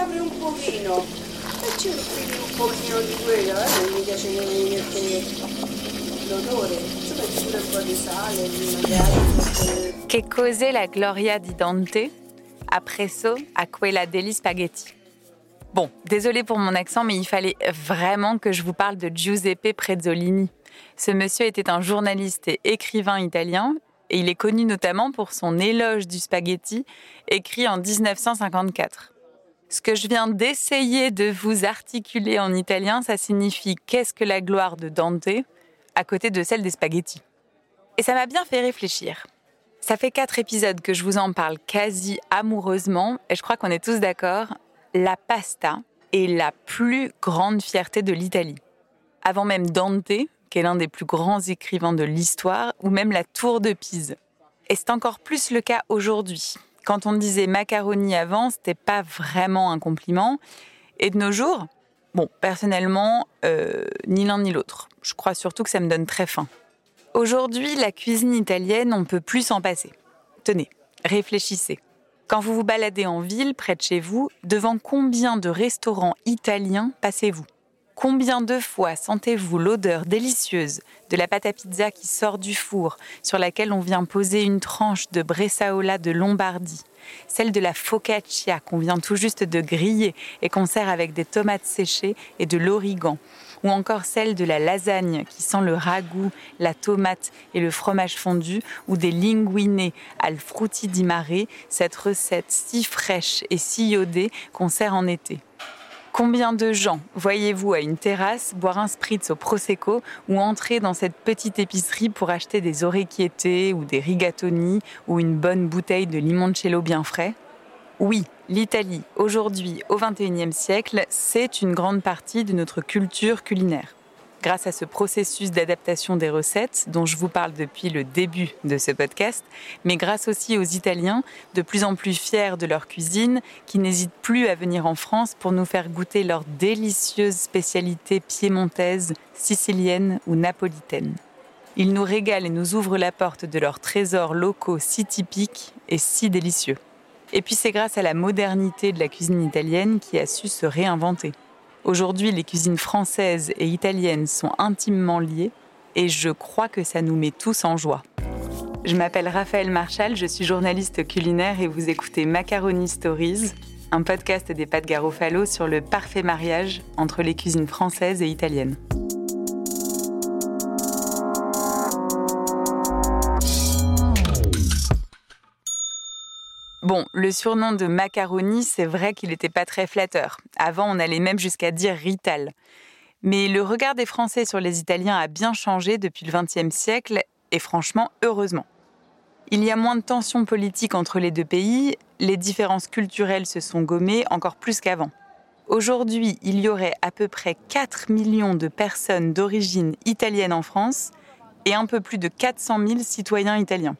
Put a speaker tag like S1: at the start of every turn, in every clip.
S1: apri un pochino. Ci metti un pochino di quello, eh? Non mi piace mette l'odore. Ci pure un po' di sale, magari.
S2: Che cos'è la gloria di Dante? Appresso a quella degli spaghetti. Bon, désolé pour mon accent, mais il fallait vraiment que je vous parle de Giuseppe Prezzolini. Ce monsieur était un journaliste et écrivain italien, et il est connu notamment pour son éloge du spaghetti, écrit en 1954. Ce que je viens d'essayer de vous articuler en italien, ça signifie Qu'est-ce que la gloire de Dante à côté de celle des spaghettis. Et ça m'a bien fait réfléchir. Ça fait quatre épisodes que je vous en parle quasi amoureusement, et je crois qu'on est tous d'accord, la pasta est la plus grande fierté de l'Italie. Avant même Dante, qui est l'un des plus grands écrivains de l'histoire, ou même la tour de Pise. Et c'est encore plus le cas aujourd'hui. Quand on disait macaroni avant, c'était pas vraiment un compliment. Et de nos jours, bon, personnellement, euh, ni l'un ni l'autre. Je crois surtout que ça me donne très faim. Aujourd'hui, la cuisine italienne, on peut plus s'en passer. Tenez, réfléchissez. Quand vous vous baladez en ville, près de chez vous, devant combien de restaurants italiens passez-vous? Combien de fois sentez-vous l'odeur délicieuse de la pâte à pizza qui sort du four, sur laquelle on vient poser une tranche de bressaola de Lombardie, celle de la focaccia qu'on vient tout juste de griller et qu'on sert avec des tomates séchées et de l'origan, ou encore celle de la lasagne qui sent le ragoût, la tomate et le fromage fondu, ou des linguine al frutti di mare, cette recette si fraîche et si iodée qu'on sert en été. Combien de gens voyez-vous à une terrasse boire un spritz au prosecco ou entrer dans cette petite épicerie pour acheter des orecchiette ou des rigatoni ou une bonne bouteille de limoncello bien frais? Oui, l'Italie, aujourd'hui au XXIe siècle, c'est une grande partie de notre culture culinaire grâce à ce processus d'adaptation des recettes dont je vous parle depuis le début de ce podcast, mais grâce aussi aux Italiens, de plus en plus fiers de leur cuisine, qui n'hésitent plus à venir en France pour nous faire goûter leurs délicieuses spécialités piémontaises, siciliennes ou napolitaines. Ils nous régalent et nous ouvrent la porte de leurs trésors locaux si typiques et si délicieux. Et puis c'est grâce à la modernité de la cuisine italienne qui a su se réinventer. Aujourd'hui, les cuisines françaises et italiennes sont intimement liées et je crois que ça nous met tous en joie. Je m'appelle Raphaël Marchal, je suis journaliste culinaire et vous écoutez Macaroni Stories, un podcast des pâtes Garofalo sur le parfait mariage entre les cuisines françaises et italiennes. Bon, le surnom de macaroni, c'est vrai qu'il n'était pas très flatteur. Avant, on allait même jusqu'à dire Rital. Mais le regard des Français sur les Italiens a bien changé depuis le XXe siècle, et franchement, heureusement. Il y a moins de tensions politiques entre les deux pays, les différences culturelles se sont gommées encore plus qu'avant. Aujourd'hui, il y aurait à peu près 4 millions de personnes d'origine italienne en France et un peu plus de 400 000 citoyens italiens.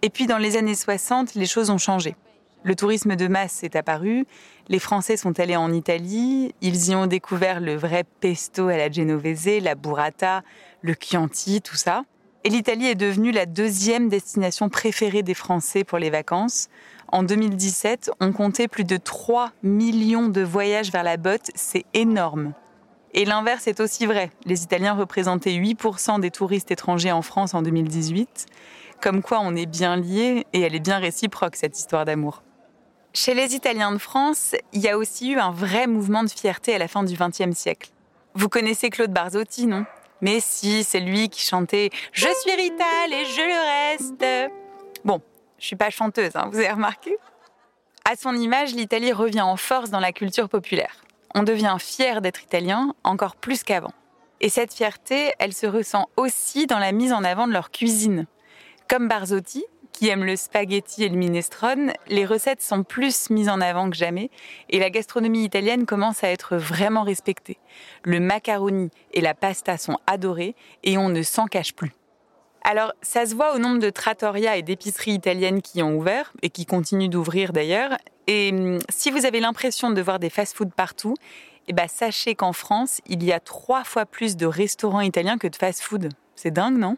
S2: Et puis dans les années 60, les choses ont changé. Le tourisme de masse est apparu, les Français sont allés en Italie, ils y ont découvert le vrai pesto à la genovese, la burrata, le chianti, tout ça. Et l'Italie est devenue la deuxième destination préférée des Français pour les vacances. En 2017, on comptait plus de 3 millions de voyages vers la botte, c'est énorme. Et l'inverse est aussi vrai. Les Italiens représentaient 8% des touristes étrangers en France en 2018. Comme quoi on est bien liés et elle est bien réciproque, cette histoire d'amour. Chez les Italiens de France, il y a aussi eu un vrai mouvement de fierté à la fin du XXe siècle. Vous connaissez Claude Barzotti, non? Mais si, c'est lui qui chantait Je suis Rital et je le reste. Bon, je suis pas chanteuse, hein, vous avez remarqué? À son image, l'Italie revient en force dans la culture populaire. On devient fier d'être italien encore plus qu'avant. Et cette fierté, elle se ressent aussi dans la mise en avant de leur cuisine. Comme Barzotti, qui aime le spaghetti et le minestrone, les recettes sont plus mises en avant que jamais et la gastronomie italienne commence à être vraiment respectée. Le macaroni et la pasta sont adorés et on ne s'en cache plus. Alors, ça se voit au nombre de trattoria et d'épiceries italiennes qui ont ouvert et qui continuent d'ouvrir d'ailleurs. Et hum, si vous avez l'impression de voir des fast-foods partout, eh ben, sachez qu'en France, il y a trois fois plus de restaurants italiens que de fast-food. C'est dingue, non?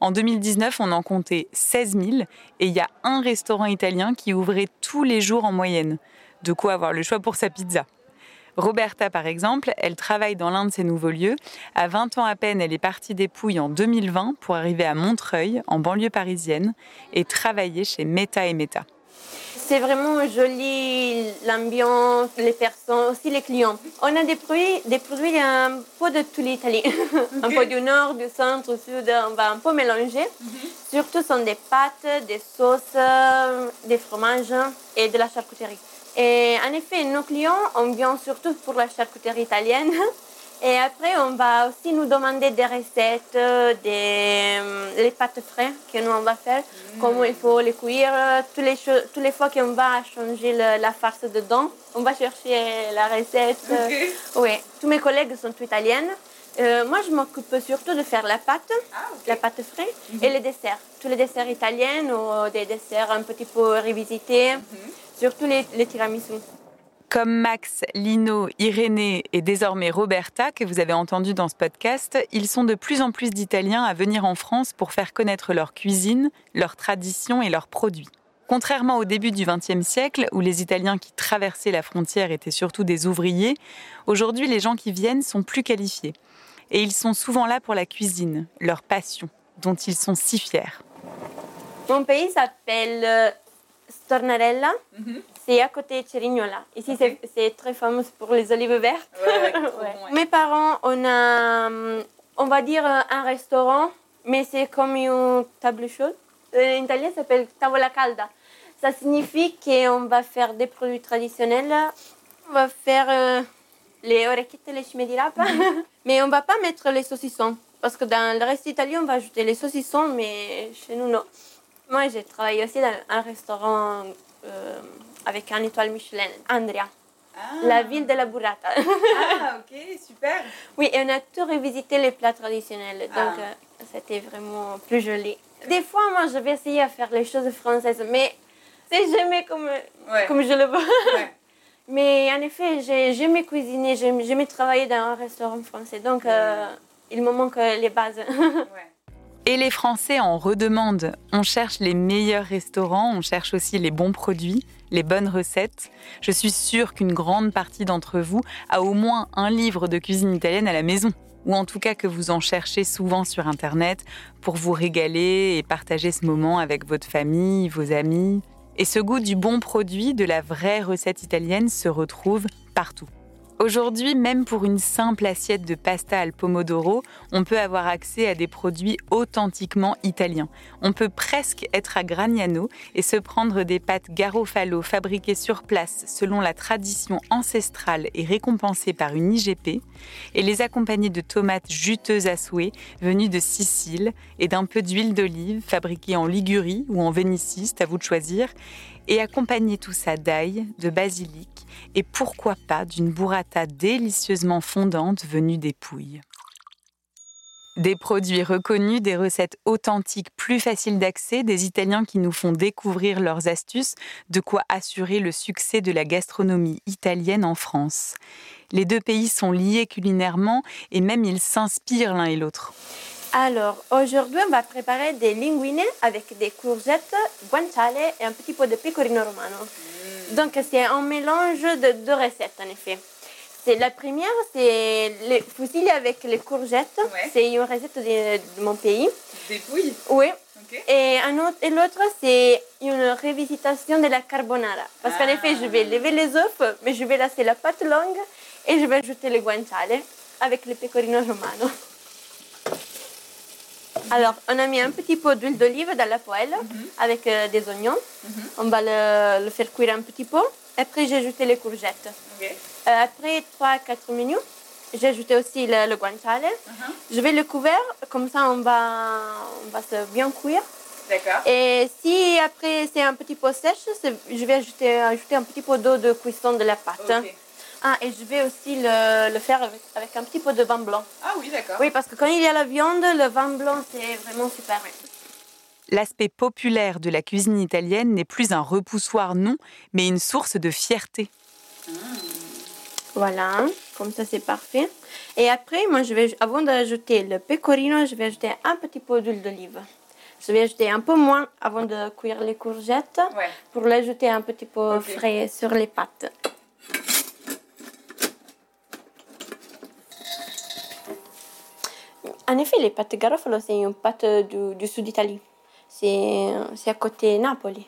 S2: En 2019, on en comptait 16 000 et il y a un restaurant italien qui ouvrait tous les jours en moyenne. De quoi avoir le choix pour sa pizza. Roberta, par exemple, elle travaille dans l'un de ces nouveaux lieux. À 20 ans à peine, elle est partie des Pouilles en 2020 pour arriver à Montreuil, en banlieue parisienne, et travailler chez Meta et Meta.
S3: C'est vraiment joli, l'ambiance, les personnes, aussi les clients. On a des produits, des produits un peu de toute l'Italie. un peu du nord, du centre, du sud, on va un peu mélanger. Mhm. Surtout, ce sont des pâtes, des sauces, des fromages et de la charcuterie. Et en effet, nos clients, on vient surtout pour la charcuterie italienne. Et après, on va aussi nous demander des recettes, des les pâtes frais que nous on va faire, mm. comment il faut les cuire, toutes les, toutes les fois qu'on va changer la farce dedans, on va chercher la recette. Oui, tous mes collègues sont italiennes. Euh, moi, je m'occupe surtout de faire la pâte, ah, la pâte fraîche et mm-hmm. les desserts. Tous les desserts italiens ou des desserts un petit peu revisités. Mm-hmm surtout les, les tiramisu.
S2: Comme Max, Lino, Irénée et désormais Roberta, que vous avez entendu dans ce podcast, ils sont de plus en plus d'Italiens à venir en France pour faire connaître leur cuisine, leurs traditions et leurs produits. Contrairement au début du XXe siècle, où les Italiens qui traversaient la frontière étaient surtout des ouvriers, aujourd'hui les gens qui viennent sont plus qualifiés. Et ils sont souvent là pour la cuisine, leur passion, dont ils sont si fiers.
S3: Mon pays s'appelle euh, Stornarella. Mhm. C'est à côté de Cerignola. Ici, c'est très fameux pour les olives vertes. Mes parents, on a, on va dire, un restaurant, mais c'est comme une table chaude. Euh, en italien, ça s'appelle tavola calda. Ça signifie qu'on va faire des produits traditionnels. On va faire euh, les orecchiette, les di rapa. mais on va pas mettre les saucissons. Parce que dans le reste italien, on va ajouter les saucissons, mais chez nous, non. Moi, j'ai travaillé aussi dans un restaurant euh, avec un étoile Michelin, Andrea. Ah. La ville de la burrata.
S2: ah, ok, super.
S3: Oui, et on a tout revisité les plats traditionnels. Donc, ah. euh, c'était vraiment plus joli. Des fois, moi, je vais essayer à faire les choses françaises, mais c'est jamais comme, comme je le veux. mais en effet, j'ai jamais cuisiné, j'ai jamais travaillé dans un restaurant français. Donc, euh, il me manque les bases.
S2: Et les Français en redemandent. On cherche les meilleurs restaurants, on cherche aussi les bons produits, les bonnes recettes. Je suis sûre qu'une grande partie d'entre vous a au moins un livre de cuisine italienne à la maison. Ou en tout cas que vous en cherchez souvent sur Internet pour vous régaler et partager ce moment avec votre famille, vos amis. Et ce goût du bon produit, de la vraie recette italienne se retrouve partout. Aujourd'hui, même pour une simple assiette de pasta al pomodoro, on peut avoir accès à des produits authentiquement italiens. On peut presque être à Gragnano et se prendre des pâtes Garofalo fabriquées sur place selon la tradition ancestrale et récompensée par une IGP, et les accompagner de tomates juteuses à souhait venues de Sicile et d'un peu d'huile d'olive fabriquée en Ligurie ou en Vénicie, à vous de choisir, et accompagner tout ça d'ail, de basilic et pourquoi pas d'une burrata délicieusement fondante venue des Pouilles. Des produits reconnus, des recettes authentiques plus faciles d'accès, des Italiens qui nous font découvrir leurs astuces, de quoi assurer le succès de la gastronomie italienne en France. Les deux pays sont liés culinairement et même ils s'inspirent l'un et l'autre.
S3: Alors, aujourd'hui, on va préparer des linguine avec des courgettes, guanciale et un petit peu de pecorino romano. Mm. Donc, c'est un mélange de deux recettes, en effet. C'est, la première, c'est les fusilli avec les courgettes. C'est une recette de, mon pays.
S2: Des pouilles
S3: Oui. Et, et l'autre, c'est une révisitation de la carbonara. Parce qu'en effet, je vais lever les œufs, mais je vais laisser la pâte longue et je vais ajouter les guanciale avec le pecorino romano. Alors, on a mis un petit peu d'huile d'olive dans la poêle mhm. avec euh, des oignons. Mhm. On va le, faire cuire un petit peu. Après, j'ai ajouté les courgettes. Euh, après 3-4 minutes, j'ai ajouté aussi le, guanciale. Mhm. Je vais le couvrir, comme ça on va, on va se bien cuire.
S2: D'accord.
S3: Et si après c'est un petit peu sèche, je vais ajouter, ajouter un petit peu d'eau de cuisson de la pâte. Ah, et je vais aussi le, faire avec, un petit peu de vin blanc.
S2: Ah oui, d'accord.
S3: Oui, parce que quand il y a la viande, le vin blanc, c'est vraiment super.
S2: L'aspect populaire de la cuisine italienne n'est plus un repoussoir, non, mais une source de fierté.
S3: Voilà, comme ça c'est parfait. Et après, moi, je vais, avant d'ajouter le pecorino, je vais ajouter un petit peu d'huile d'olive. Je vais ajouter un peu moins avant de cuire les courgettes pour l'ajouter un petit peu frais sur les pâtes. Effet, les pâtes garofalo, c'est une pâte du, du sud d'Italie. C'est à côté Napoli.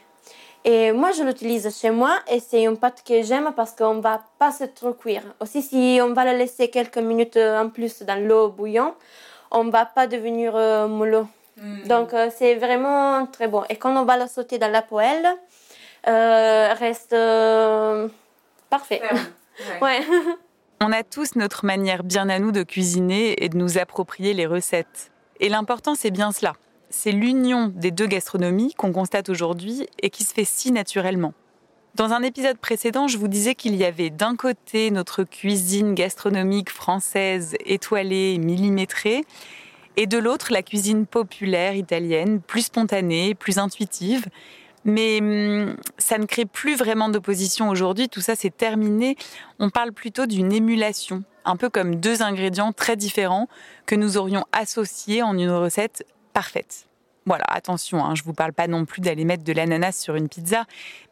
S3: Et moi, je l'utilise chez moi et c'est une pâte que j'aime parce qu'on ne va pas se trop cuire. Aussi, si on va la laisser quelques minutes en plus dans l'eau bouillante, on ne va pas devenir euh, mollo. Mm. Donc, euh, c'est vraiment très bon. Et quand on va la sauter dans la poêle, euh, reste euh, parfait.
S2: ouais. On a tous notre manière bien à nous de cuisiner et de nous approprier les recettes. Et l'important, c'est bien cela. C'est l'union des deux gastronomies qu'on constate aujourd'hui et qui se fait si naturellement. Dans un épisode précédent, je vous disais qu'il y avait d'un côté notre cuisine gastronomique française étoilée, millimétrée, et de l'autre la cuisine populaire italienne, plus spontanée, plus intuitive, mais hum, ça ne crée plus vraiment d'opposition aujourd'hui, tout ça c'est terminé. On parle plutôt d'une émulation, un peu comme deux ingrédients très différents que nous aurions associés en une recette parfaite. Voilà, attention, hein, je ne vous parle pas non plus d'aller mettre de l'ananas sur une pizza,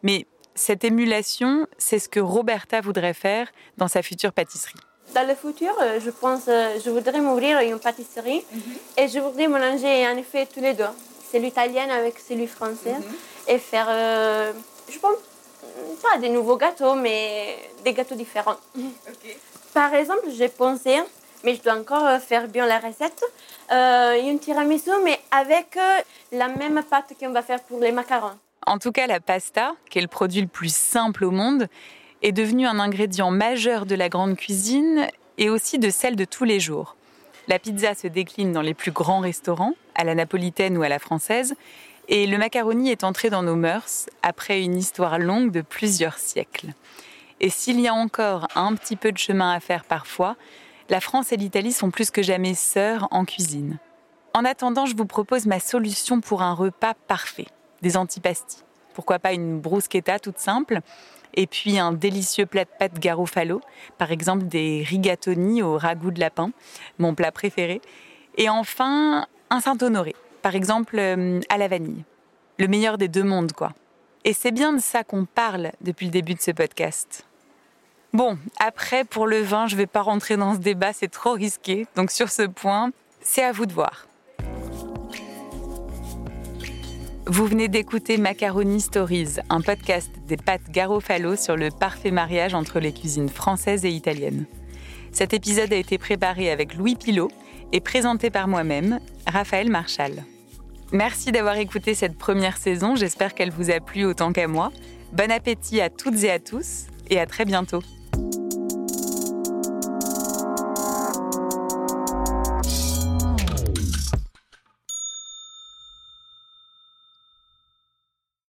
S2: mais cette émulation, c'est ce que Roberta voudrait faire dans sa future pâtisserie.
S3: Dans le futur, euh, je pense, euh, je voudrais m'ouvrir une pâtisserie mhm. et je voudrais mélanger en effet tous les deux, celui italien avec celui français. Mhm et faire, euh, je pense, pas des nouveaux gâteaux, mais des gâteaux différents. Par exemple, j'ai pensé, mais je dois encore faire bien la recette, euh, une tiramisu, mais avec euh, la même pâte qu'on va faire pour les macarons.
S2: En tout cas, la pasta, qui est le produit le plus simple au monde, est devenue un ingrédient majeur de la grande cuisine et aussi de celle de tous les jours. La pizza se décline dans les plus grands restaurants, à la napolitaine ou à la française, et le macaroni est entré dans nos mœurs après une histoire longue de plusieurs siècles. Et s'il y a encore un petit peu de chemin à faire parfois, la France et l'Italie sont plus que jamais sœurs en cuisine. En attendant, je vous propose ma solution pour un repas parfait, des antipastis. Pourquoi pas une bruschetta toute simple et puis un délicieux plat de pâtes garofalo, par exemple des rigatoni au ragoût de lapin, mon plat préféré. Et enfin, un Saint-Honoré, par exemple euh, à la vanille. Le meilleur des deux mondes, quoi. Et c'est bien de ça qu'on parle depuis le début de ce podcast. Bon, après, pour le vin, je ne vais pas rentrer dans ce débat, c'est trop risqué. Donc sur ce point, c'est à vous de voir. Vous venez d'écouter Macaroni Stories, un podcast des pâtes Garofalo sur le parfait mariage entre les cuisines françaises et italiennes. Cet épisode a été préparé avec Louis Pilot et présenté par moi-même, Raphaël Marchal. Merci d'avoir écouté cette première saison, j'espère qu'elle vous a plu autant qu'à moi. Bon appétit à toutes et à tous et à très bientôt.